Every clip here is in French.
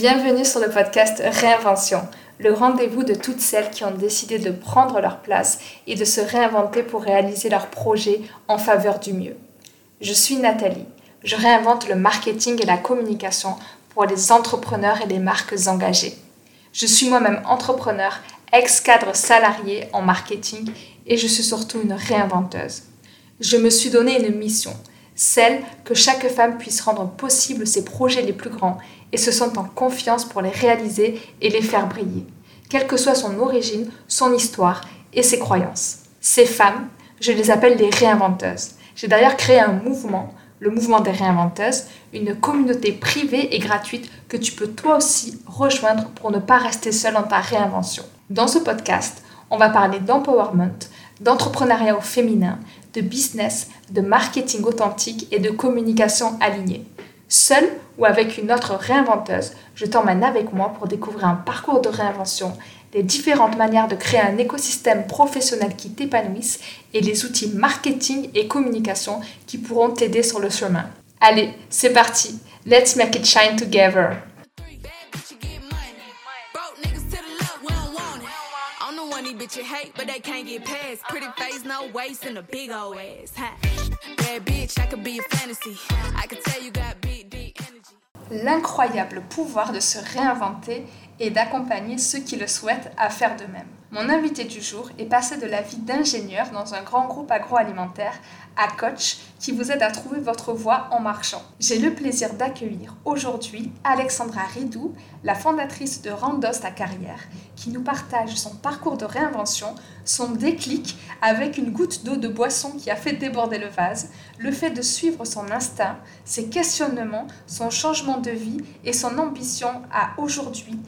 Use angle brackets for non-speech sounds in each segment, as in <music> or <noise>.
Bienvenue sur le podcast Réinvention, le rendez-vous de toutes celles qui ont décidé de prendre leur place et de se réinventer pour réaliser leurs projets en faveur du mieux. Je suis Nathalie. Je réinvente le marketing et la communication pour les entrepreneurs et les marques engagées. Je suis moi-même entrepreneur, ex-cadre salarié en marketing et je suis surtout une réinventeuse. Je me suis donné une mission, celle que chaque femme puisse rendre possible ses projets les plus grands et se sentent en confiance pour les réaliser et les faire briller, quelle que soit son origine, son histoire et ses croyances. Ces femmes, je les appelle les réinventeuses. J'ai d'ailleurs créé un mouvement, le mouvement des réinventeuses, une communauté privée et gratuite que tu peux toi aussi rejoindre pour ne pas rester seule dans ta réinvention. Dans ce podcast, on va parler d'empowerment, d'entrepreneuriat au féminin, de business, de marketing authentique et de communication alignée. Seule ou avec une autre réinventeuse, je t'emmène avec moi pour découvrir un parcours de réinvention, les différentes manières de créer un écosystème professionnel qui t'épanouisse et les outils marketing et communication qui pourront t'aider sur le chemin. Allez, c'est parti. Let's make it shine together. L'incroyable pouvoir de se réinventer et d'accompagner ceux qui le souhaitent à faire de même. Mon invité du jour est passé de la vie d'ingénieur dans un grand groupe agroalimentaire à coach qui vous aide à trouver votre voie en marchant. J'ai le plaisir d'accueillir aujourd'hui Alexandra Ridou, la fondatrice de Randos ta carrière, qui nous partage son parcours de réinvention, son déclic avec une goutte d'eau de boisson qui a fait déborder le vase, le fait de suivre son instinct, ses questionnements, son changement de vie et son ambition à aujourd'hui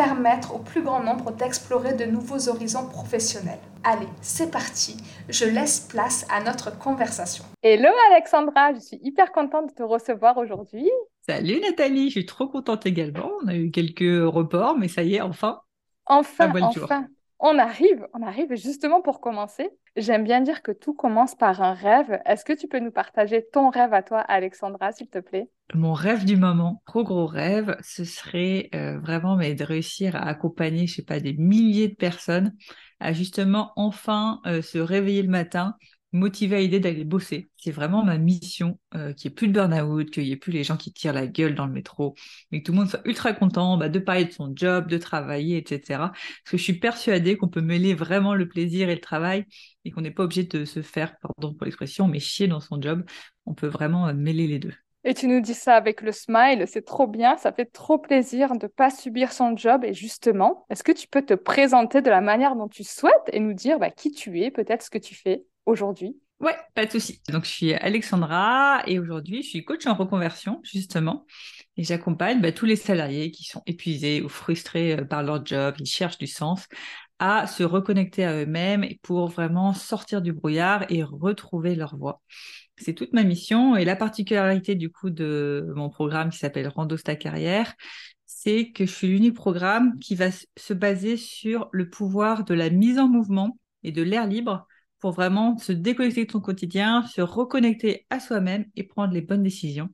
permettre au plus grand nombre d'explorer de nouveaux horizons professionnels. Allez, c'est parti, je laisse place à notre conversation. Hello Alexandra, je suis hyper contente de te recevoir aujourd'hui. Salut Nathalie, je suis trop contente également. On a eu quelques reports, mais ça y est, enfin. Enfin, enfin. On arrive, on arrive justement pour commencer. J'aime bien dire que tout commence par un rêve. Est-ce que tu peux nous partager ton rêve à toi, Alexandra, s'il te plaît? Mon rêve du moment, trop gros rêve, ce serait euh, vraiment de réussir à accompagner, je sais pas, des milliers de personnes à justement enfin euh, se réveiller le matin motivé à l'idée d'aller bosser. C'est vraiment ma mission, euh, qu'il n'y ait plus de burn-out, qu'il n'y ait plus les gens qui tirent la gueule dans le métro, mais que tout le monde soit ultra content bah, de parler de son job, de travailler, etc. Parce que je suis persuadée qu'on peut mêler vraiment le plaisir et le travail et qu'on n'est pas obligé de se faire, pardon pour l'expression, mais chier dans son job. On peut vraiment euh, mêler les deux. Et tu nous dis ça avec le smile, c'est trop bien, ça fait trop plaisir de ne pas subir son job. Et justement, est-ce que tu peux te présenter de la manière dont tu souhaites et nous dire bah, qui tu es, peut-être ce que tu fais? Aujourd'hui Ouais, pas de souci. Donc, je suis Alexandra et aujourd'hui, je suis coach en reconversion, justement. Et j'accompagne bah, tous les salariés qui sont épuisés ou frustrés euh, par leur job, ils cherchent du sens, à se reconnecter à eux-mêmes pour vraiment sortir du brouillard et retrouver leur voie. C'est toute ma mission et la particularité du coup de mon programme qui s'appelle Randos ta carrière, c'est que je suis l'unique programme qui va se baser sur le pouvoir de la mise en mouvement et de l'air libre pour vraiment se déconnecter de son quotidien, se reconnecter à soi-même et prendre les bonnes décisions.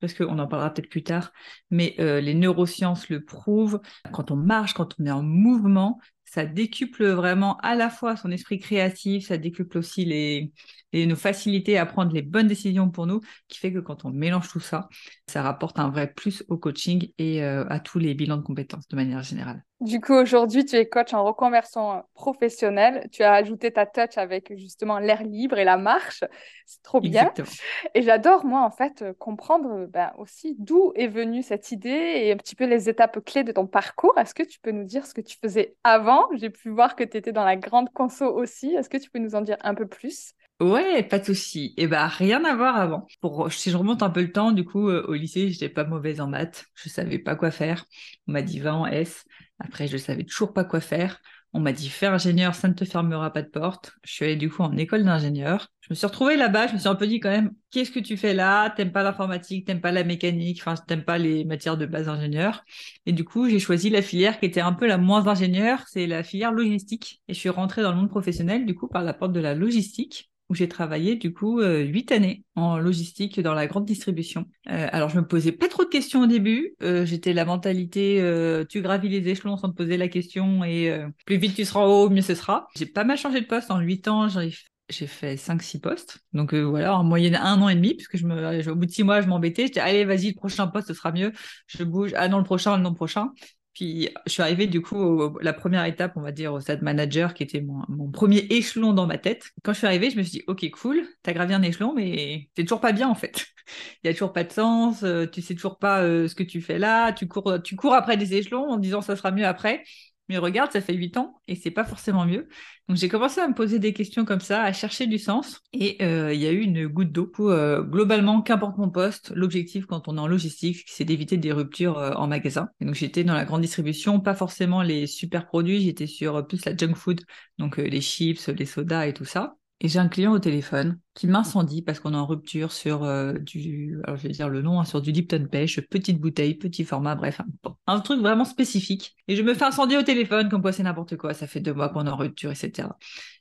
Parce qu'on en parlera peut-être plus tard, mais euh, les neurosciences le prouvent. Quand on marche, quand on est en mouvement, ça décuple vraiment à la fois son esprit créatif, ça décuple aussi les, nos facilités à prendre les bonnes décisions pour nous, qui fait que quand on mélange tout ça, ça rapporte un vrai plus au coaching et euh, à tous les bilans de compétences de manière générale. Du coup, aujourd'hui, tu es coach en reconversion professionnelle. Tu as ajouté ta touch avec justement l'air libre et la marche. C'est trop bien. Exactement. Et j'adore, moi, en fait, comprendre ben, aussi d'où est venue cette idée et un petit peu les étapes clés de ton parcours. Est-ce que tu peux nous dire ce que tu faisais avant? J'ai pu voir que tu étais dans la grande conso aussi. Est-ce que tu peux nous en dire un peu plus? Ouais, pas de souci. Et eh ben rien à voir avant. Si je remonte un peu le temps, du coup euh, au lycée, j'étais pas mauvaise en maths, je savais pas quoi faire. On m'a dit va en S. Après, je savais toujours pas quoi faire. On m'a dit fais ingénieur, ça ne te fermera pas de porte. Je suis allée du coup en école d'ingénieur. Je me suis retrouvée là-bas, je me suis un peu dit quand même, qu'est-ce que tu fais là? T'aimes pas l'informatique, t'aimes pas la mécanique, enfin t'aimes pas les matières de base ingénieur. Et du coup, j'ai choisi la filière qui était un peu la moins ingénieure, c'est la filière logistique. Et je suis rentrée dans le monde professionnel du coup par la porte de la logistique où j'ai travaillé du coup huit années en logistique dans la grande distribution. alors je me posais pas trop de questions au début. J'étais la mentalité tu gravis les échelons sans te poser la question et plus vite tu seras haut, mieux ce sera. J'ai pas mal changé de poste en huit ans. J'ai fait 5-6 postes. Donc voilà, en moyenne un an et demi, puisque je me, au bout de six mois, je m'embêtais. Je disais, allez, vas-y, le prochain poste, ce sera mieux. Je bouge. Ah non, le prochain, le non prochain. Puis je suis arrivée du coup la première étape, on va dire, au stade manager, qui était mon, premier échelon dans ma tête. Quand je suis arrivée, je me suis dit, ok, cool, t'as gravi un échelon, mais c'est toujours pas bien en fait. <laughs> Il y a toujours pas de sens, euh, tu sais toujours pas euh, ce que tu fais là, tu cours, tu cours après des échelons en disant ça sera mieux après. Mais regarde, ça fait huit ans et c'est pas forcément mieux. Donc j'ai commencé à me poser des questions comme ça, à chercher du sens. Et euh, il y a eu une goutte d'eau. Euh, globalement, qu'importe mon poste, l'objectif quand on est en logistique, c'est d'éviter des ruptures euh, en magasin. Et donc j'étais dans la grande distribution, pas forcément les super produits, j'étais sur plus la junk food, donc les chips, les sodas et tout ça. Et j'ai un client au téléphone qui m'incendie parce qu'on est en rupture sur euh, du, alors je vais dire le nom, hein, sur du Lipton Pêche, petite bouteille, petit format, bref, un, truc vraiment spécifique. Et je me fais incendier au téléphone comme quoi c'est n'importe quoi, ça fait deux mois qu'on est en rupture, etc.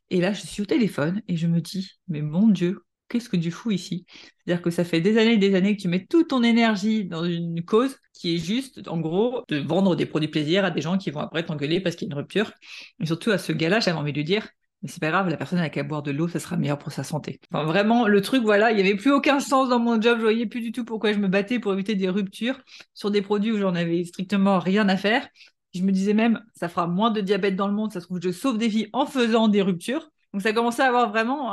Et là, je suis au téléphone et je me dis, mais mon Dieu, qu'est-ce que tu fous ici? C'est-à-dire que ça fait des années et des années que tu mets toute ton énergie dans une cause qui est juste, en gros, de vendre des produits plaisir à des gens qui vont après t'engueuler parce qu'il y a une rupture. Et surtout à ce gars-là, j'avais envie de lui dire, mais c'est pas grave, la personne n'a qu'à boire de l'eau, ça sera meilleur pour sa santé. Vraiment, le truc, voilà, il n'y avait plus aucun sens dans mon job, je voyais plus du tout pourquoi je me battais pour éviter des ruptures sur des produits où j'en avais strictement rien à faire. Je me disais même, ça fera moins de diabète dans le monde, ça se trouve, je sauve des vies en faisant des ruptures. Donc ça commençait à avoir vraiment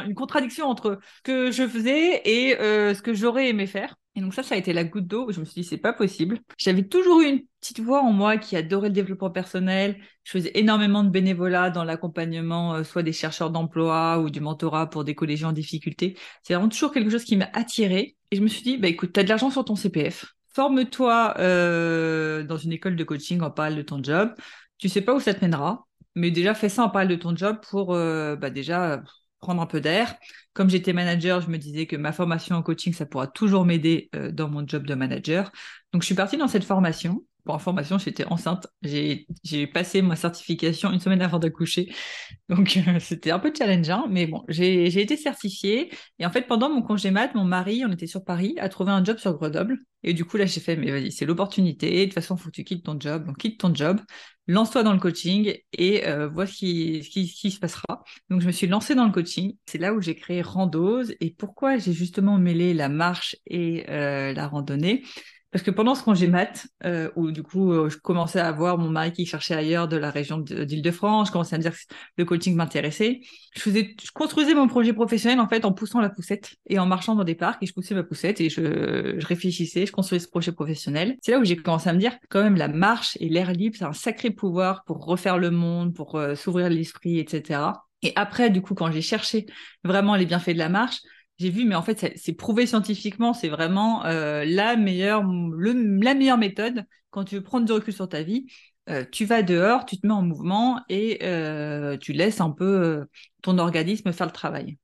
une contradiction entre ce que je faisais et euh, ce que j'aurais aimé faire. Et donc ça, ça a été la goutte d'eau. Je me suis dit, c'est pas possible. J'avais toujours eu une petite voix en moi qui adorait le développement personnel. Je faisais énormément de bénévolat dans l'accompagnement, euh, soit des chercheurs d'emploi ou du mentorat pour des collégiens en difficulté. C'est vraiment toujours quelque chose qui m'a attirée. Et je me suis dit, bah écoute, tu as de l'argent sur ton CPF. Forme-toi euh, dans une école de coaching en parle de ton job. Tu sais pas où ça te mènera, mais déjà fais ça en parle de ton job pour euh, bah, déjà prendre un peu d'air. Comme j'étais manager, je me disais que ma formation en coaching, ça pourra toujours m'aider euh, dans mon job de manager. Donc, je suis partie dans cette formation. Pour information, j'étais enceinte. J'ai passé ma certification une semaine avant d'accoucher. Donc, euh, c'était un peu challengeant. Mais bon, j'ai été certifiée. Et en fait, pendant mon congé mat, mon mari, on était sur Paris, a trouvé un job sur Grenoble. Et du coup, là, j'ai fait, mais vas-y, c'est l'opportunité. De toute façon, il faut que tu quittes ton job. Donc, quitte ton job lance-toi dans le coaching et euh, vois ce qui, se passera. Donc, je me suis lancée dans le coaching. C'est là où j'ai créé Randose. Et pourquoi j'ai justement mêlé la marche et euh, la randonnée? Parce que pendant ce congé mat, euh, où du coup, euh, je commençais à voir mon mari qui cherchait ailleurs de la région d'Île-de-France, je commençais à me dire que le coaching m'intéressait. Je, faisais, je construisais mon projet professionnel en fait en poussant la poussette et en marchant dans des parcs et je poussais ma poussette et je, je réfléchissais, je construisais ce projet professionnel. C'est là où j'ai commencé à me dire quand même la marche et l'air libre, c'est un sacré pouvoir pour refaire le monde, pour euh, s'ouvrir l'esprit, etc. Et après, du coup, quand j'ai cherché vraiment les bienfaits de la marche, j'ai vu, mais en fait, c'est prouvé scientifiquement, c'est vraiment euh, la, meilleure, méthode quand tu veux prendre du recul sur ta vie. Euh, tu vas dehors, tu te mets en mouvement et euh, tu laisses un peu ton organisme faire le travail.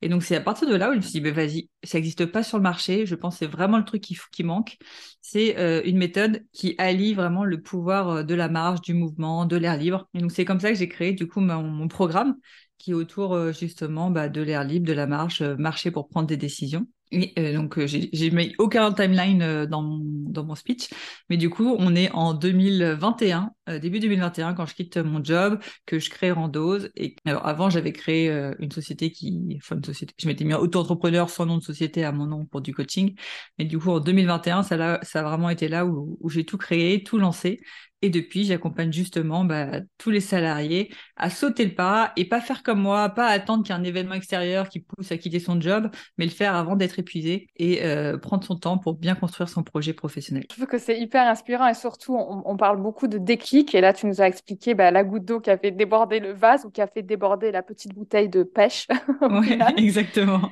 Et donc, c'est à partir de là où je me suis dit, bah, vas-y, ça n'existe pas sur le marché. Je pense que c'est vraiment le truc qui, manque. C'est une méthode qui allie vraiment le pouvoir de la marche, du mouvement, de l'air libre. Et donc, c'est comme ça que j'ai créé du coup mon programme qui est autour euh, justement bah, de l'air libre, de la marche, euh, marcher pour prendre des décisions. Euh, donc, j'ai mis aucun timeline dans, mon, dans mon speech, mais du coup, on est en 2021, début 2021, quand je quitte mon job, que je crée Randose. Et alors, avant, j'avais créé une société qui, enfin, une société, je m'étais mis auto-entrepreneur sans nom de société à mon nom pour du coaching. Mais du coup, en 2021, ça, ça a vraiment été là où, où j'ai tout créé, tout lancé. Et depuis, j'accompagne justement bah, tous les salariés à sauter le pas et pas faire comme moi, pas attendre qu'il y ait un événement extérieur qui pousse à quitter son job, mais le faire avant d'être épuisé et euh, prendre son temps pour bien construire son projet professionnel. Je trouve que c'est hyper inspirant et surtout, on, parle beaucoup de déclic. Et là, tu nous as expliqué bah, la goutte d'eau qui a fait déborder le vase ou qui a fait déborder la petite bouteille de pêche. <laughs> oui, <laughs> exactement.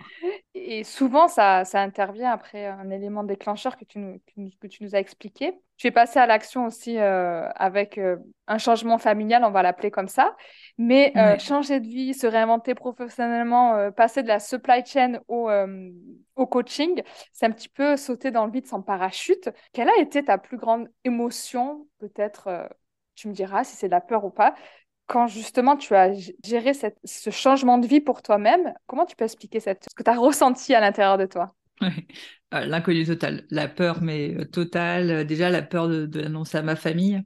Et souvent, ça, ça, intervient après un élément déclencheur que tu nous, que tu nous as expliqué. Tu es passé à l'action aussi euh, avec euh, un changement familial, on va l'appeler comme ça. Mais euh, changer de vie, se réinventer professionnellement, passer de la supply chain au, au coaching, c'est un petit peu sauter dans le vide sans parachute. Quelle a été ta plus grande émotion Peut-être, tu me diras si c'est de la peur ou pas, quand justement tu as géré ce changement de vie pour toi-même, comment tu peux expliquer ce que tu as <laughs> ressenti à l'intérieur de toi? Euh, L'inconnu total, la peur mais euh, totale. Déjà la peur de, l'annoncer à ma famille,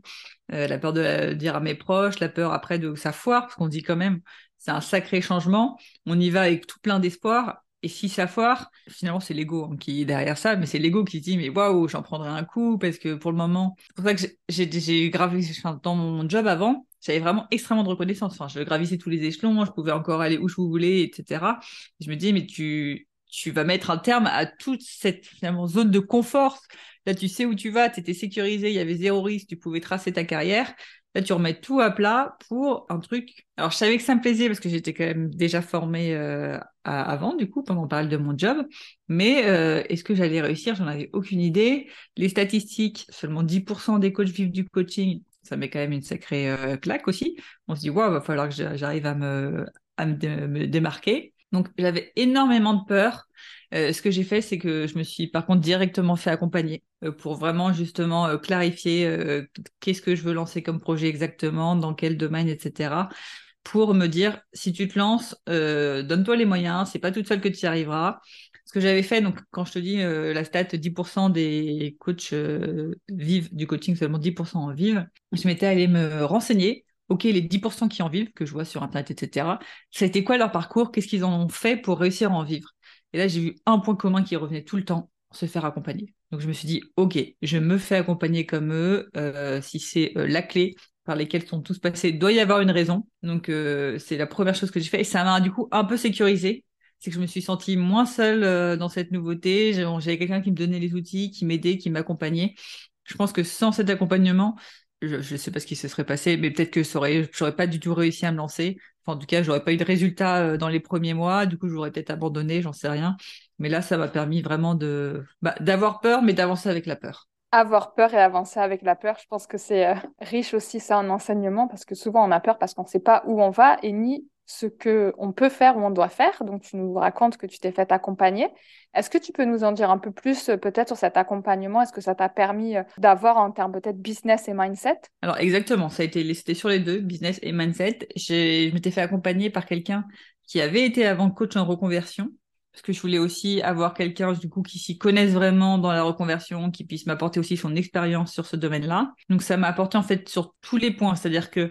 la peur de dire à mes proches, la peur après de sa foire, parce qu'on dit quand même c'est un sacré changement. On y va avec tout plein d'espoir et si ça foire, finalement, c'est l'ego hein, qui est derrière ça, mais c'est l'ego qui dit, mais waouh, j'en prendrai un coup, parce que pour le moment, c'est pour ça que j'ai gravi dans mon job avant, j'avais vraiment extrêmement de reconnaissance. Enfin, je gravissais tous les échelons, je pouvais encore aller où je voulais, etc. je me dis, mais tu, tu vas mettre un terme à toute cette zone de confort. Là, tu sais où tu vas, tu étais sécurisé, il y avait zéro risque, tu pouvais tracer ta carrière. Là, tu remets tout à plat pour un truc. Alors, je savais que ça me plaisait parce que j'étais quand même déjà formée euh, avant, du coup, pendant parler de mon job. Mais euh, est-ce que j'allais réussir? J'en avais aucune idée. Les statistiques, seulement 10% des coachs vivent du coaching. Ça met quand même une sacrée euh, claque aussi. On se dit, waouh, va falloir que j'arrive à me, à me démarquer. Donc, j'avais énormément de peur. Euh, ce que j'ai fait, c'est que je me suis par contre directement fait accompagner euh, pour vraiment justement euh, clarifier qu'est-ce que je veux lancer comme projet exactement, dans quel domaine, etc. Pour me dire, si tu te lances, donne-toi les moyens, c'est pas toute seule que tu y arriveras. Ce que j'avais fait, donc quand je te dis la stat, 10% des coachs vivent du coaching, seulement 10% en vivent, je m'étais allé me renseigner OK, les 10% qui en vivent, que je vois sur Internet, etc., ça a été quoi leur parcours? Qu'est-ce qu'ils en ont fait pour réussir à en vivre? Et là, j'ai vu un point commun qui revenait tout le temps, se faire accompagner. Donc, je me suis dit, OK, je me fais accompagner comme eux. Euh, si c'est euh, la clé par lesquelles sont tous passés, doit y avoir une raison. Donc, euh, c'est la première chose que j'ai fait. Et ça m'a du coup un peu sécurisé. C'est que je me suis sentie moins seule dans cette nouveauté. J'avais quelqu'un qui me donnait les outils, qui m'aidait, qui m'accompagnait. Je pense que sans cet accompagnement, je ne sais pas ce qui se serait passé, mais peut-être que je n'aurais pas du tout réussi à me lancer. En tout cas, j'aurais pas eu de résultat euh, dans les premiers mois. Du coup, j'aurais peut-être abandonné, j'en sais rien. Mais là, ça m'a permis vraiment bah, d'avoir peur, mais d'avancer avec la peur. Avoir peur et avancer avec la peur, je pense que c'est euh, riche aussi ça en enseignement parce que souvent on a peur parce qu'on ne sait pas où on va et ni ce que on peut faire ou on doit faire. Donc, tu nous racontes que tu t'es fait accompagner. Est-ce que tu peux nous en dire un peu plus euh, peut-être sur cet accompagnement? Est-ce que ça t'a permis euh, d'avoir en termes peut-être business et mindset? Alors, exactement. Ça a été listé sur les deux, business et mindset. Je m'étais fait accompagner par quelqu'un qui avait été avant coach en reconversion parce que je voulais aussi avoir quelqu'un du coup qui s'y connaisse vraiment dans la reconversion, qui puisse m'apporter aussi son expérience sur ce domaine-là. Donc ça m'a apporté en fait sur tous les points, c'est-à-dire que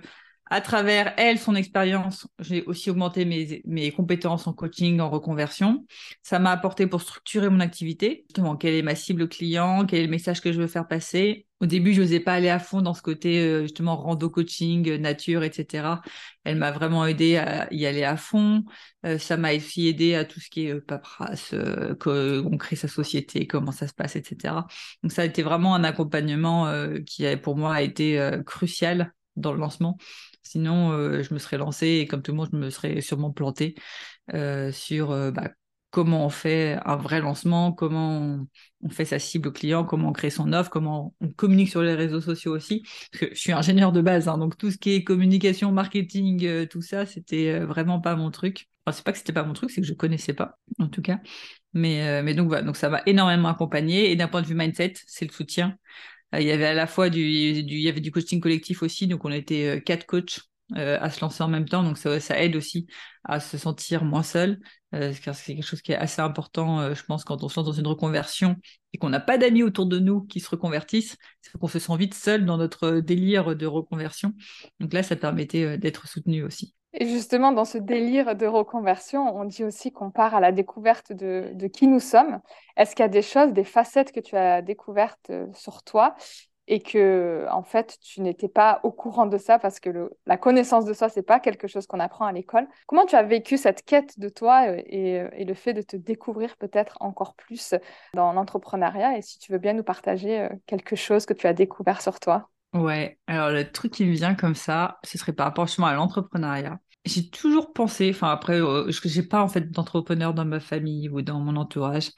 à travers elle, son expérience, j'ai aussi augmenté mes, compétences en coaching, en reconversion. Ça m'a apporté pour structurer mon activité, justement, quelle est ma cible client, quel est le message que je veux faire passer? Au début, je n'osais pas aller à fond dans ce côté, euh, justement, rando coaching, euh, nature, etc. Elle m'a vraiment aidé à y aller à fond. Euh, ça m'a aussi aidé à tout ce qui est paperasse, qu'on crée sa société, comment ça se passe, etc. Donc, ça a été vraiment un accompagnement qui, pour moi, a été crucial dans le lancement Sinon, euh, je me serais lancée et comme tout le monde, je me serais sûrement plantée euh, sur euh, bah, comment on fait un vrai lancement, comment on, fait sa cible client, comment on crée son offre, comment on communique sur les réseaux sociaux aussi. Parce que je suis ingénieur de base, hein, donc tout ce qui est communication, marketing, tout ça, c'était vraiment pas mon truc. Enfin, c'est pas que c'était pas mon truc, c'est que je connaissais pas, en tout cas. Mais, donc donc ça m'a énormément accompagné. Et d'un point de vue mindset, c'est le soutien. Euh, il y avait à la fois du, il y avait du coaching collectif aussi, donc on était euh, quatre coachs euh, à se lancer en même temps, donc ça, aide aussi à se sentir moins seul, car c'est quelque chose qui est assez important, je pense, quand on se lance dans une reconversion et qu'on n'a pas d'amis autour de nous qui se reconvertissent, c'est qu'on se sent vite seul dans notre délire de reconversion. Donc là, ça permettait d'être soutenu aussi. Et justement, dans ce délire de reconversion, on dit aussi qu'on part à la découverte de, de qui nous sommes. Est-ce qu'il y a des choses, des facettes que tu as découvertes euh, sur toi et que, en fait, tu n'étais pas au courant de ça parce que la connaissance de soi, c'est pas quelque chose qu'on apprend à l'école? Comment tu as vécu cette quête de toi euh, et, euh, et le fait de te découvrir peut-être encore plus dans l'entrepreneuriat? Et si tu veux bien nous partager quelque chose que tu as découvert sur toi Ouais, alors le truc qui me vient comme ça, ce serait par rapport justement à l'entrepreneuriat. J'ai toujours pensé, enfin après, euh, je pas en fait d'entrepreneur dans ma famille ou dans mon entourage.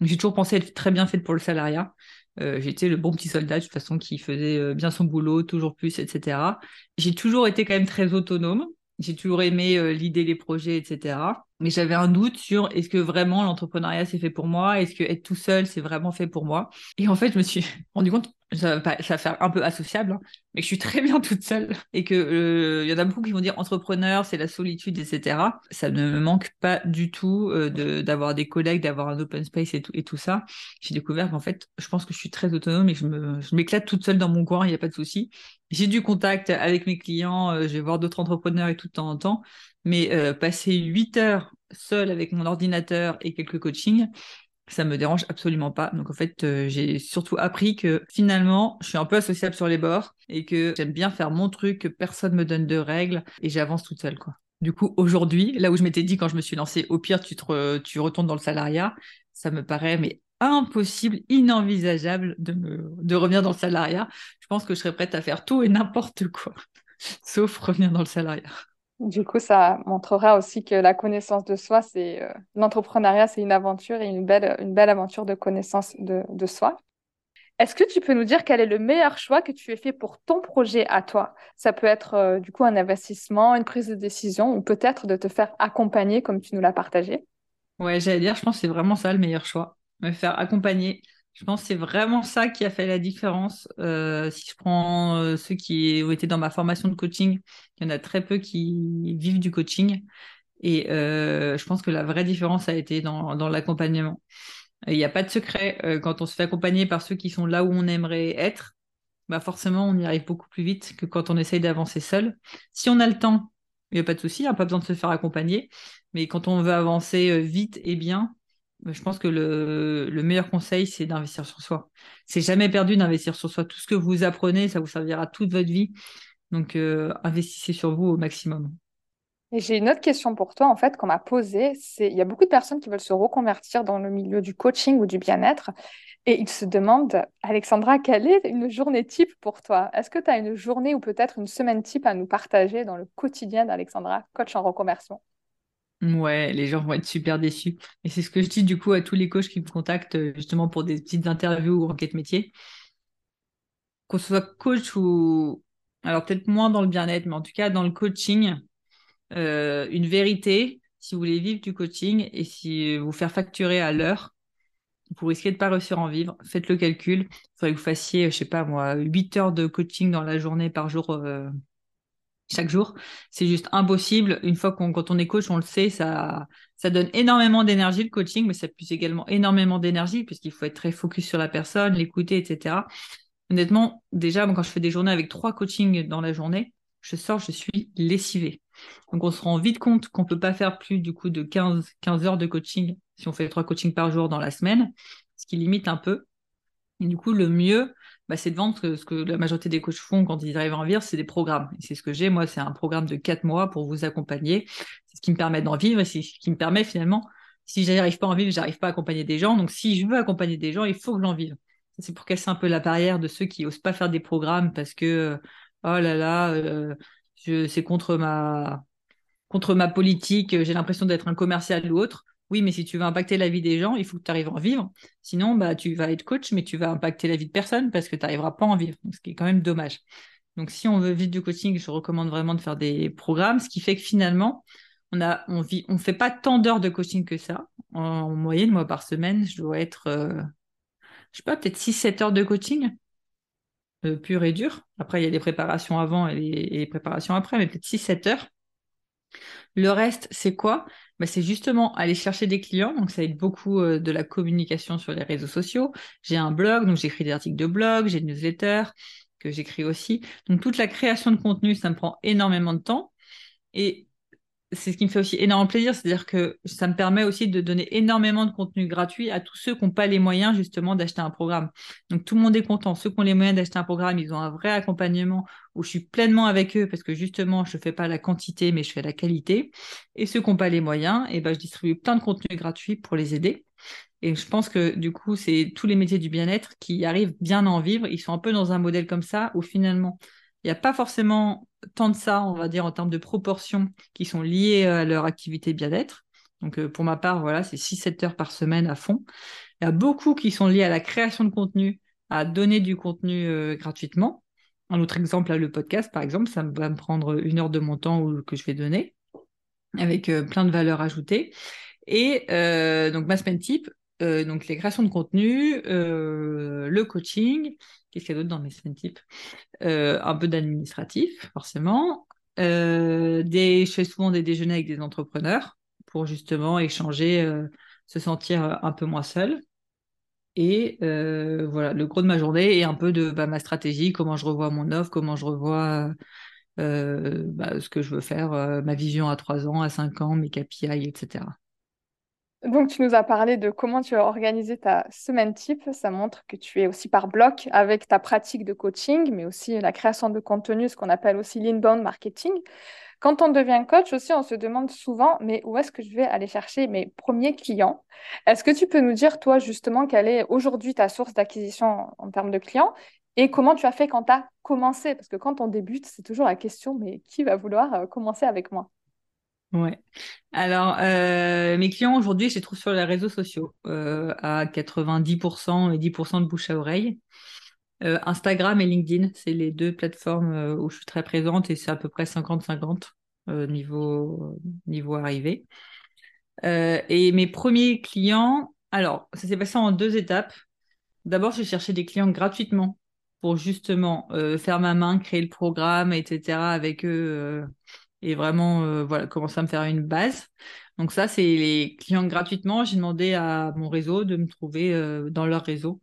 J'ai toujours pensé être très bien faite pour le salariat. Euh, j'étais le bon petit soldat de toute façon qui faisait euh, bien son boulot, toujours plus, etc. J'ai toujours été quand même très autonome. J'ai toujours aimé l'idée, les projets, etc. Mais j'avais un doute sur est-ce que vraiment l'entrepreneuriat c'est fait pour moi? Est-ce que être tout seul c'est vraiment fait pour moi? Et en fait, je me suis <laughs> rendu compte ça va, ça faire un peu associable, hein, mais que je suis très bien toute seule et que euh, il y en a beaucoup qui vont dire entrepreneur, c'est la solitude, etc. Ça ne me manque pas du tout euh, d'avoir des collègues, d'avoir un open space et tout, et tout ça. J'ai découvert qu'en fait, je pense que je suis très autonome et je me, je m'éclate toute seule dans mon coin, il n'y a pas de souci. J'ai du contact avec mes clients, euh, je vais voir d'autres entrepreneurs et tout de temps en temps, mais passer 8 heures seule avec mon ordinateur et quelques coachings, ça me dérange absolument pas. Donc en fait, euh, j'ai surtout appris que finalement, je suis un peu associable sur les bords et que j'aime bien faire mon truc, que personne me donne de règles et j'avance toute seule quoi. Du coup, aujourd'hui, là où je m'étais dit quand je me suis lancée, au pire, tu, retournes dans le salariat, ça me paraît mais impossible, inenvisageable de revenir dans le salariat. Je pense que je serais prête à faire tout et n'importe quoi, <laughs> sauf revenir dans le salariat. Du coup, ça montrera aussi que la connaissance de soi, c'est euh, l'entrepreneuriat, c'est une aventure et une belle, belle aventure de connaissance de, de soi. Est-ce que tu peux nous dire quel est le meilleur choix que tu aies fait pour ton projet à toi? Ça peut être euh, du coup un investissement, une prise de décision ou peut-être de te faire accompagner comme tu nous l'as partagé? Ouais, j'allais dire, je pense que c'est vraiment ça le meilleur choix. Me faire accompagner je pense que c'est vraiment ça qui a fait la différence. Euh, si je prends euh, ceux qui ont été dans ma formation de coaching, il y en a très peu qui vivent du coaching. Et euh, je pense que la vraie différence a été dans, l'accompagnement. Il n'y a pas de secret. quand on se fait accompagner par ceux qui sont là où on aimerait être, bah forcément, on y arrive beaucoup plus vite que quand on essaye d'avancer seul. Si on a le temps, il n'y a pas de souci, a pas besoin de se faire accompagner. Mais quand on veut avancer vite et bien, je pense que le, meilleur conseil, c'est d'investir sur soi. C'est jamais perdu d'investir sur soi. Tout ce que vous apprenez, ça vous servira toute votre vie. Donc, euh, investissez sur vous au maximum. Et j'ai une autre question pour toi, en fait, qu'on m'a posée. C'est, il y a beaucoup de personnes qui veulent se reconvertir dans le milieu du coaching ou du bien-être. Et ils se demandent, Alexandra, quelle est une journée type pour toi? Est-ce que tu as une journée ou peut-être une semaine type à nous partager dans le quotidien d'Alexandra, coach en reconversion? Ouais, les gens vont être super déçus. Et c'est ce que je dis du coup à tous les coachs qui me contactent euh, justement pour des petites interviews ou enquêtes métiers. Qu'on soit coach ou... Alors peut-être moins dans le bien-être, mais en tout cas dans le coaching, euh, une vérité, si vous voulez vivre du coaching et si vous faire facturer à l'heure, vous risquez de pas réussir à en vivre. Faites le calcul. Il faudrait que vous fassiez, je sais pas moi, 8 heures de coaching dans la journée par jour euh, chaque jour. C'est juste impossible. Une fois qu'on, quand on est coach, on le sait, ça, ça donne énormément d'énergie le coaching, mais ça puise également énormément d'énergie puisqu'il faut être très focus sur la personne, l'écouter, etc. Honnêtement, déjà, quand je fais des journées avec trois coachings dans la journée, je sors, je suis lessivée. Donc, on se rend vite compte qu'on peut pas faire plus du coup de 15, 15 heures de coaching si on fait trois coachings par jour dans la semaine, ce qui limite un peu. Et du coup, le mieux, bah, c'est de vendre ce que, la majorité des coachs font quand ils arrivent en vivre, c'est des programmes. C'est ce que j'ai, moi, c'est un programme de quatre mois pour vous accompagner. C'est ce qui me permet d'en vivre et c'est ce qui me permet finalement, si j'arrive pas à en vivre, j'arrive pas à accompagner des gens. Donc, si je veux accompagner des gens, il faut que j'en vive. C'est pour casser un peu la barrière de ceux qui osent pas faire des programmes parce que, oh là là, euh, c'est contre ma, contre ma politique, j'ai l'impression d'être un commercial ou autre. Oui, mais si tu veux impacter la vie des gens, il faut que tu arrives à en vivre. Sinon, bah, tu vas être coach, mais tu vas impacter la vie de personne parce que tu n'arriveras pas à en vivre. ce qui est quand même dommage. Donc, si on veut vivre du coaching, je recommande vraiment de faire des programmes, ce qui fait que finalement, on a, fait pas tant d'heures de coaching que ça. En, moyenne, moi, par semaine, je dois être, euh, je sais pas, peut-être 6-7 heures de coaching, euh, pur et dur. Après, il y a des préparations avant et les, préparations après, mais peut-être 6-7 heures. Le reste, c'est quoi? Bah, c'est justement aller chercher des clients. Donc, ça aide beaucoup euh, de la communication sur les réseaux sociaux. J'ai un blog, donc j'écris des articles de blog, j'ai une newsletter que j'écris aussi. Donc, toute la création de contenu, ça me prend énormément de temps. Et c'est ce qui me fait aussi énormément plaisir, c'est-à-dire que ça me permet aussi de donner énormément de contenu gratuit à tous ceux qui n'ont pas les moyens justement d'acheter un programme. Donc tout le monde est content. Ceux qui ont les moyens d'acheter un programme, ils ont un vrai accompagnement où je suis pleinement avec eux parce que justement, je ne fais pas la quantité, mais je fais la qualité. Et ceux qui n'ont pas les moyens, eh ben, je distribue plein de contenus gratuits pour les aider. Et je pense que du coup, c'est tous les métiers du bien-être qui arrivent bien à en vivre. Ils sont un peu dans un modèle comme ça où finalement, il n'y a pas forcément tant de ça, on va dire, en termes de proportions qui sont liées à leur activité bien-être. Donc, euh, pour ma part, voilà, c'est 6-7 heures par semaine à fond. Il y a beaucoup qui sont liés à la création de contenu, à donner du contenu euh, gratuitement. Un autre exemple, le podcast, par exemple, ça va me prendre une heure de mon temps que je vais donner, avec euh, plein de valeurs ajoutées. Et donc, ma semaine type, donc les créations de contenu, le coaching, qu'est-ce qu'il y a d'autre dans mes semaines types? Un peu d'administratif, forcément. des, je fais souvent des déjeuners avec des entrepreneurs pour justement échanger, se sentir un peu moins seul. Et euh, voilà, le gros de ma journée et un peu de bah, ma stratégie, comment je revois mon offre, comment je revois euh, bah, ce que je veux faire, euh, ma vision à 3 ans, à 5 ans, mes KPI, etc. Donc, tu nous as parlé de comment tu as organisé ta semaine type. Ça montre que tu es aussi par bloc avec ta pratique de coaching, mais aussi la création de contenu, ce qu'on appelle aussi l'inbound marketing. Quand on devient coach aussi, on se demande souvent, mais où est-ce que je vais aller chercher mes premiers clients? Est-ce que tu peux nous dire, toi, justement, quelle est aujourd'hui ta source d'acquisition en termes de clients et comment tu as fait quand tu as commencé? Parce que quand on débute, c'est toujours la question, mais qui va vouloir euh, commencer avec moi? Ouais. Alors, euh, mes clients aujourd'hui, je les trouve sur les réseaux sociaux euh, à 90% et 10% de bouche à oreille. Euh, Instagram et LinkedIn, c'est les deux plateformes où je suis très présente et c'est à peu près 50-50 euh, niveau, niveau arrivée. et mes premiers clients, alors, ça s'est passé en deux étapes. D'abord, j'ai cherché des clients gratuitement pour justement faire ma main, créer le programme, etc. avec eux et vraiment voilà, commencer à me faire une base. Donc ça, c'est les clients gratuitement. J'ai demandé à mon réseau de me trouver dans leur réseau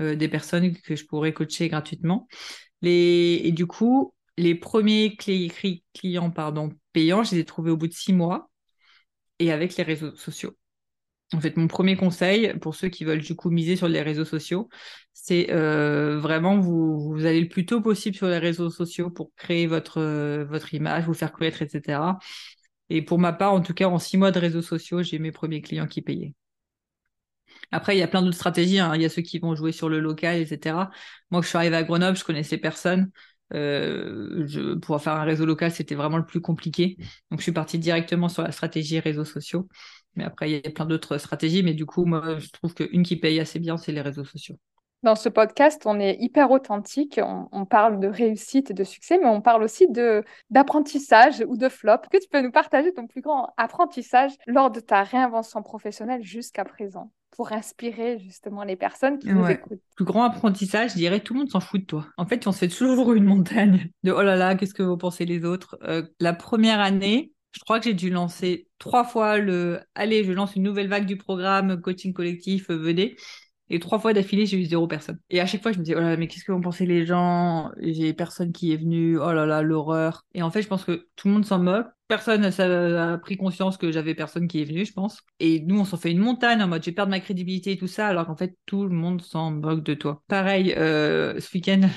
euh, des personnes que je pourrais coacher gratuitement. Et du coup, les premiers clients payants, je les ai trouvés au bout de six mois et avec les réseaux sociaux. En fait, mon premier conseil pour ceux qui veulent du coup miser sur les réseaux sociaux, c'est euh, vraiment vous, allez le plus tôt possible sur les réseaux sociaux pour créer votre, votre image, vous faire connaître, etc. Et pour ma part, en tout cas, en six mois de réseaux sociaux, j'ai mes premiers clients qui payaient. Après, il y a plein d'autres stratégies. Hein. Il y a ceux qui vont jouer sur le local, etc. Moi, je suis arrivée à Grenoble, je connaissais personne. Euh, pour faire un réseau local, c'était vraiment le plus compliqué. Donc, je suis partie directement sur la stratégie réseaux sociaux. Mais après, il y a plein d'autres stratégies. Mais du coup, moi, je trouve qu'une qui paye assez bien, c'est les réseaux sociaux. Dans ce podcast, on est hyper authentique. On, parle de réussite et de succès, mais on parle aussi de d'apprentissage ou de flop. Que tu peux nous partager ton plus grand apprentissage lors de ta réinvention professionnelle jusqu'à présent pour inspirer justement les personnes qui nous écoutent? Plus grand apprentissage, je dirais, tout le monde s'en fout de toi. En fait, on se fait toujours une montagne de oh là là, qu'est-ce que vont penser les autres? Euh, la première année, je crois que j'ai dû lancer trois fois le allez, je lance une nouvelle vague du programme coaching collectif, euh, venez. Et trois fois d'affilée, j'ai eu zéro personne. Et à chaque fois, je me dis, oh là là, mais qu'est-ce que vont penser les gens? J'ai personne qui est venu, oh là là, l'horreur. Et en fait, je pense que tout le monde s'en moque. Personne a pris conscience que j'avais personne qui est venu, je pense. Et nous, on s'en fait une montagne en mode, j'ai perdu ma crédibilité et tout ça, alors qu'en fait, tout le monde s'en moque de toi. Pareil, euh, ce week-end,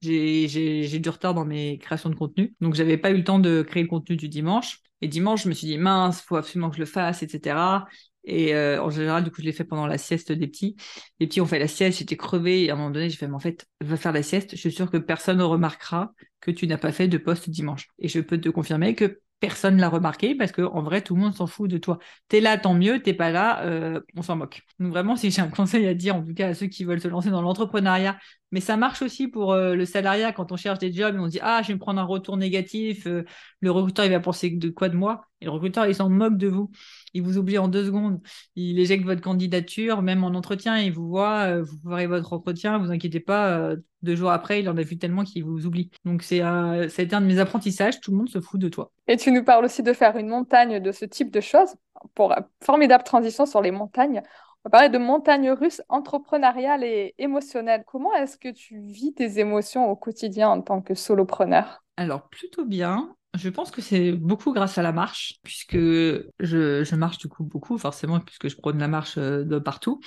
j'ai du retard dans mes créations de contenu. Donc, j'avais pas eu le temps de créer le contenu du dimanche. Et dimanche, je me suis dit, mince, faut absolument que je le fasse, etc. Et euh, en général, du coup, je l'ai fait pendant la sieste des petits. Les petits ont fait la sieste, j'étais crevée. Et à un moment donné, j'ai fait, mais en fait, va faire la sieste. Je suis sûre que personne ne remarquera que tu n'as pas fait de poste dimanche. Et je peux te confirmer que personne l'a remarqué parce que en vrai tout le monde s'en fout de toi. T'es là, tant mieux. T'es pas là, euh, on s'en moque. Donc vraiment, si j'ai un <laughs> conseil à dire, en tout cas à ceux qui veulent se lancer dans l'entrepreneuriat, mais ça marche aussi pour euh, le salariat quand on cherche des jobs et on dit ah je vais me prendre un retour négatif, euh, le recruteur il va penser de quoi de moi? Et le recruteur il s'en moque de vous, il vous oublie en deux secondes, il éjecte votre candidature, même en entretien il vous voit, vous ferez votre entretien, vous inquiétez pas, deux jours après il en a vu tellement qu'il vous oublie. Donc c'est ça a été un de mes apprentissages, tout le monde se fout de toi. Et tu nous parles aussi de faire une montagne de ce type de choses pour formidable transition sur les montagnes. On parler de montagnes russes entrepreneuriales et émotionnelles. Comment est-ce que tu vis tes émotions au quotidien en tant que solopreneur? Alors, plutôt bien. Je pense que c'est beaucoup grâce à la marche, puisque je, marche du coup beaucoup, forcément, puisque je prône la marche euh, de partout.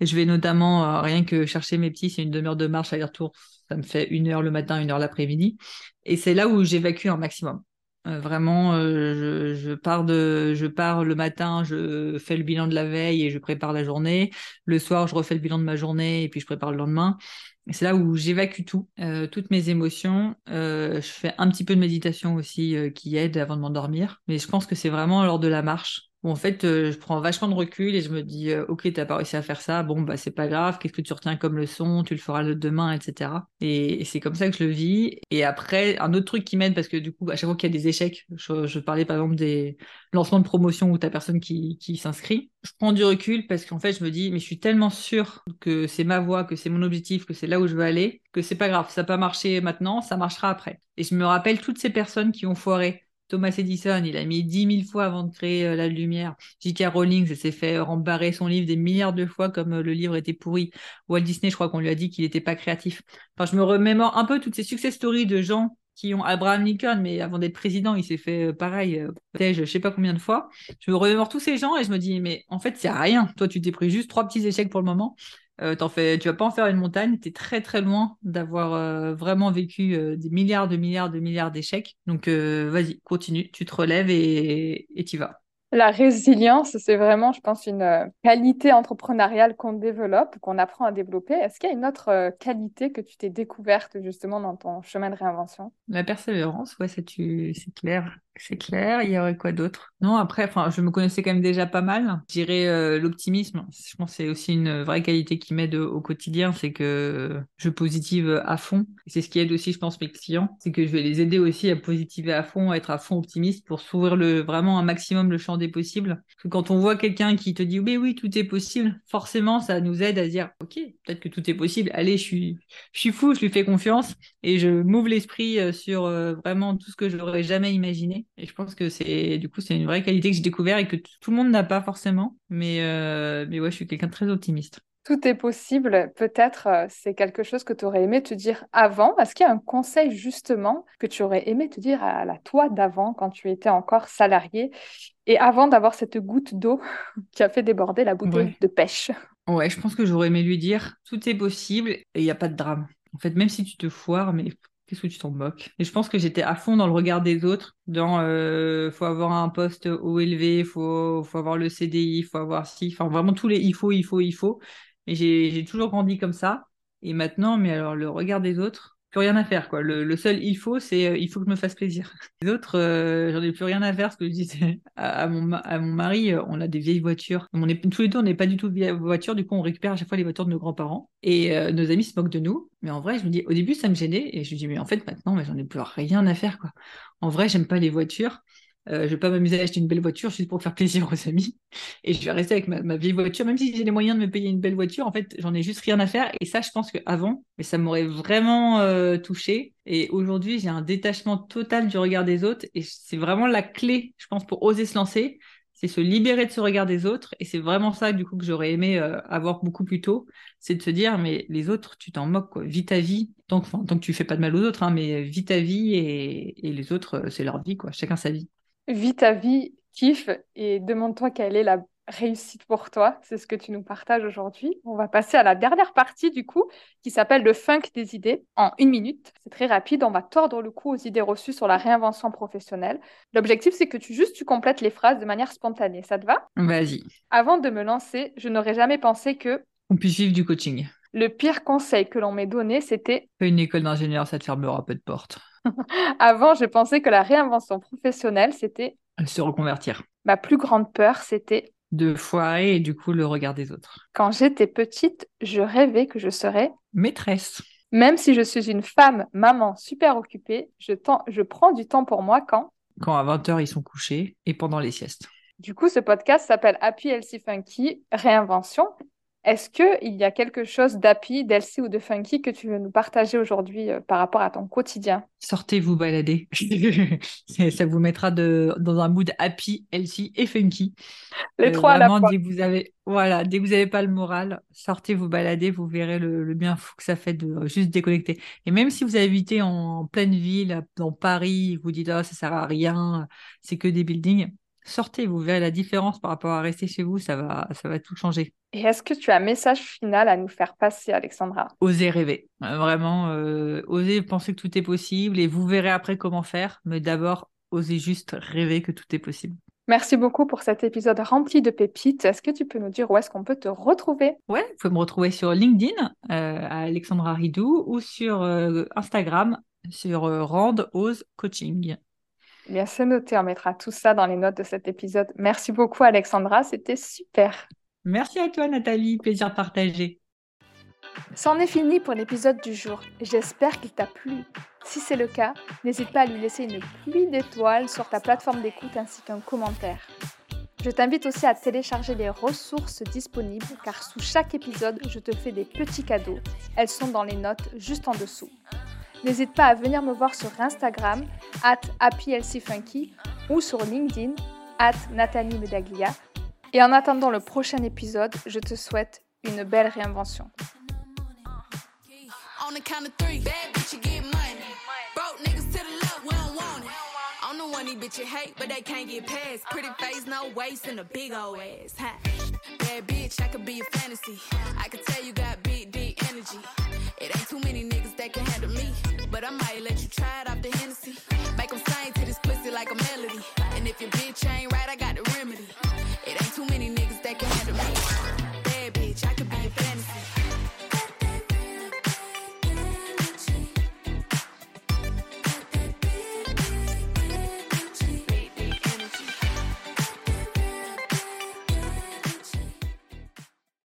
Et je vais notamment, euh, rien que chercher mes petits, c'est une demi-heure de marche aller-retour. Ça me fait une heure le matin, une heure l'après-midi. Et c'est là où j'évacue un maximum. Euh, vraiment, euh, je, pars de, je pars le matin, je fais le bilan de la veille et je prépare la journée. Le soir, je refais le bilan de ma journée et puis je prépare le lendemain. C'est là où j'évacue tout, euh, toutes mes émotions. je fais un petit peu de méditation aussi qui aide avant de m'endormir. Mais je pense que c'est vraiment lors de la marche où en fait, euh, je prends vachement de recul et je me dis, euh, ok, t'as pas réussi à faire ça, bon, bah, c'est pas grave, qu'est-ce que tu retiens comme leçon, tu le feras le demain, etc. Et, c'est comme ça que je le vis. Et après, un autre truc qui m'aide, parce que du coup, à chaque fois qu'il y a des échecs, je, parlais par exemple des lancements de promotion où t'as personne qui, qui s'inscrit, je prends du recul parce qu'en fait, je me dis, mais je suis tellement sûre que c'est ma voie, que c'est mon objectif, que c'est là où je veux aller, que c'est pas grave, ça n'a pas marché maintenant, ça marchera après. Et je me rappelle toutes ces personnes qui ont foiré Thomas Edison, il a mis dix mille fois avant de créer euh, la lumière. J.K. Rowling s'est fait rembarrer son livre des milliards de fois comme euh, le livre était pourri. Walt Disney, je crois qu'on lui a dit qu'il n'était pas créatif. Enfin, je me remémore un peu toutes ces success stories de gens qui ont Abraham Lincoln, mais avant d'être président, il s'est fait euh, pareil, je sais pas combien de fois. Je me remémore tous ces gens et je me dis, mais en fait, c'est rien. Toi, tu t'es pris juste trois petits échecs pour le moment. Euh, t'en fais, tu vas pas en faire une montagne, tu es très très loin d'avoir euh, vraiment vécu euh, des milliards de milliards de milliards d'échecs. Donc vas-y, continue, tu te relèves et tu vas. La résilience, c'est vraiment, je pense, une euh, qualité entrepreneuriale qu'on développe, qu'on apprend à développer. Est-ce qu'il y a une autre euh, qualité que tu t'es découverte justement dans ton chemin de réinvention? La persévérance, ouais, c'est clair. C'est clair. Il y aurait quoi d'autre? Non, après, enfin, je me connaissais quand même déjà pas mal. Je dirais euh, l'optimisme. Je pense que c'est aussi une vraie qualité qui m'aide au, quotidien, c'est que je positive à fond. C'est ce qui aide aussi, je pense, mes clients, c'est que je vais les aider aussi à positiver à fond, à être à fond optimiste pour s'ouvrir vraiment un maximum le champ des possibles. Quand on voit quelqu'un qui te dit oui, oui, tout est possible, forcément, ça nous aide à dire ok, peut-être que tout est possible. Allez, je suis, je suis fou, je lui fais confiance et je m'ouvre l'esprit euh, sur euh, vraiment tout ce que je n'aurais jamais imaginé. Et je pense que c'est du coup c'est une vraie qualité que j'ai découvert et que tout le monde n'a pas forcément. Mais euh, mais ouais, je suis quelqu'un de très optimiste tout est possible, peut-être euh, c'est quelque chose que tu aurais aimé te dire avant. Est-ce qu'il y a un conseil justement que tu aurais aimé te dire à la toi d'avant quand tu étais encore salarié et avant d'avoir cette goutte d'eau <laughs> qui a fait déborder la bouteille de pêche? Ouais, je pense que j'aurais aimé lui dire tout est possible et il n'y a pas de drame. En fait, même si tu te foires, mais qu'est-ce que tu t'en moques? Et je pense que j'étais à fond dans le regard des autres, dans euh, faut avoir un poste haut élevé, faut faut avoir le CDI, faut avoir si, enfin vraiment tous les il faut, il faut, il faut. Et j'ai toujours grandi comme ça. Et maintenant, mais alors le regard des autres, plus rien à faire quoi. Le, seul il faut, c'est euh, il faut que je me fasse plaisir. <laughs> Les autres, euh, j'en ai plus rien à faire. Ce que je disais à, mon, à mon mari, euh, on a des vieilles voitures. On est, tous les deux, on n'est pas du tout vieilles voitures. Du coup, on récupère à chaque fois les voitures de nos grands-parents. Et nos amis se moquent de nous. Mais en vrai, je me dis, au début, ça me gênait. Et je me dis, mais en fait, maintenant, j'en ai plus rien à faire quoi. En vrai, j'aime pas les voitures. Euh, je vais pas m'amuser à acheter une belle voiture juste pour faire plaisir aux amis. Et je vais rester avec ma, vieille voiture, même si j'ai les moyens de me payer une belle voiture. En fait, j'en ai juste rien à faire. Et ça, je pense qu'avant, mais ça m'aurait vraiment euh, touché. Et aujourd'hui, j'ai un détachement total du regard des autres. Et c'est vraiment la clé, je pense, pour oser se lancer. C'est se libérer de ce regard des autres. Et c'est vraiment ça, du coup, que j'aurais aimé euh, avoir beaucoup plus tôt. C'est de se dire, mais les autres, tu t'en moques, quoi. Vis ta vie. Tant que, tant que tu fais pas de mal aux autres, hein, mais vis ta vie et, et les autres, c'est leur vie, quoi. Chacun sa vie vis ta vie, kiffe et demande-toi quelle est la réussite pour toi. C'est ce que tu nous partages aujourd'hui. On va passer à la dernière partie du coup, qui s'appelle le funk des idées en une minute. C'est très rapide. On va tordre le cou aux idées reçues sur la réinvention professionnelle. L'objectif, c'est que tu juste tu complètes les phrases de manière spontanée. Ça te va? Vas-y. Avant de me lancer, je n'aurais jamais pensé que on puisse vivre du coaching. Le pire conseil que l'on m'ait donné, c'était une école d'ingénieur, ça te fermera peu de portes. <laughs> Avant, je pensais que la réinvention professionnelle, c'était se reconvertir. Ma plus grande peur, c'était de foirer et du coup le regard des autres. Quand j'étais petite, je rêvais que je serais maîtresse. Même si je suis une femme, maman super occupée, je, je prends du temps pour moi quand Quand à 20h ils sont couchés et pendant les siestes. Du coup, ce podcast s'appelle Happy Healthy Funky Réinvention. Est-ce qu'il y a quelque chose d'happy, d'Elsie ou de funky que tu veux nous partager aujourd'hui euh, par rapport à ton quotidien? Sortez vous balader. <laughs> ça vous mettra de, dans un mood happy, Elsie et funky. Les euh, trois à la fois. Dès que vous avez, voilà, dès que vous n'avez pas le moral, sortez vous balader, vous verrez le, bien fou que ça fait de euh, juste déconnecter. Et même si vous habitez en, pleine ville, dans Paris, vous dites oh, ça sert à rien, c'est que des buildings, sortez, vous verrez la différence par rapport à rester chez vous, ça va, ça va tout changer. Et est-ce que tu as un message final à nous faire passer, Alexandra? Osez rêver, euh, vraiment, euh, osez penser que tout est possible et vous verrez après comment faire, mais d'abord, osez juste rêver que tout est possible. Merci beaucoup pour cet épisode rempli de pépites. Est-ce que tu peux nous dire où est-ce qu'on peut te retrouver? Ouais, vous pouvez me retrouver sur LinkedIn, euh, à Alexandra Ridou, ou sur Instagram, sur Rand Ose Coaching. Bien, c'est noté, on mettra tout ça dans les notes de cet épisode. Merci beaucoup, Alexandra, c'était super. Merci à toi, Nathalie, plaisir partagé. C'en est fini pour l'épisode du jour. J'espère qu'il t'a plu. Si c'est le cas, n'hésite pas à lui laisser une pluie d'étoiles sur ta plateforme d'écoute ainsi qu'un commentaire. Je t'invite aussi à télécharger les ressources disponibles car sous chaque épisode, je te fais des petits cadeaux. Elles sont dans les notes juste en dessous. N'hésite pas à venir me voir sur Instagram, at happylcfunky ou sur LinkedIn, at Nathalie Medaglia. Et en attendant le prochain épisode, je te souhaite une belle réinvention. On the count of three, bad bitch, you get money. Broke niggas to the left, we don't want it. I'm the one these bitches hate, but they can't get past. Pretty face, no waist, and a big old ass. Huh? Bad bitch, I could be a fantasy. I could tell you got big, deep energy. It ain't too many niggas that can handle me, But I might let you try it off the Hennessy. Make them sing to this pussy like a melody. And if your bitch ain't right,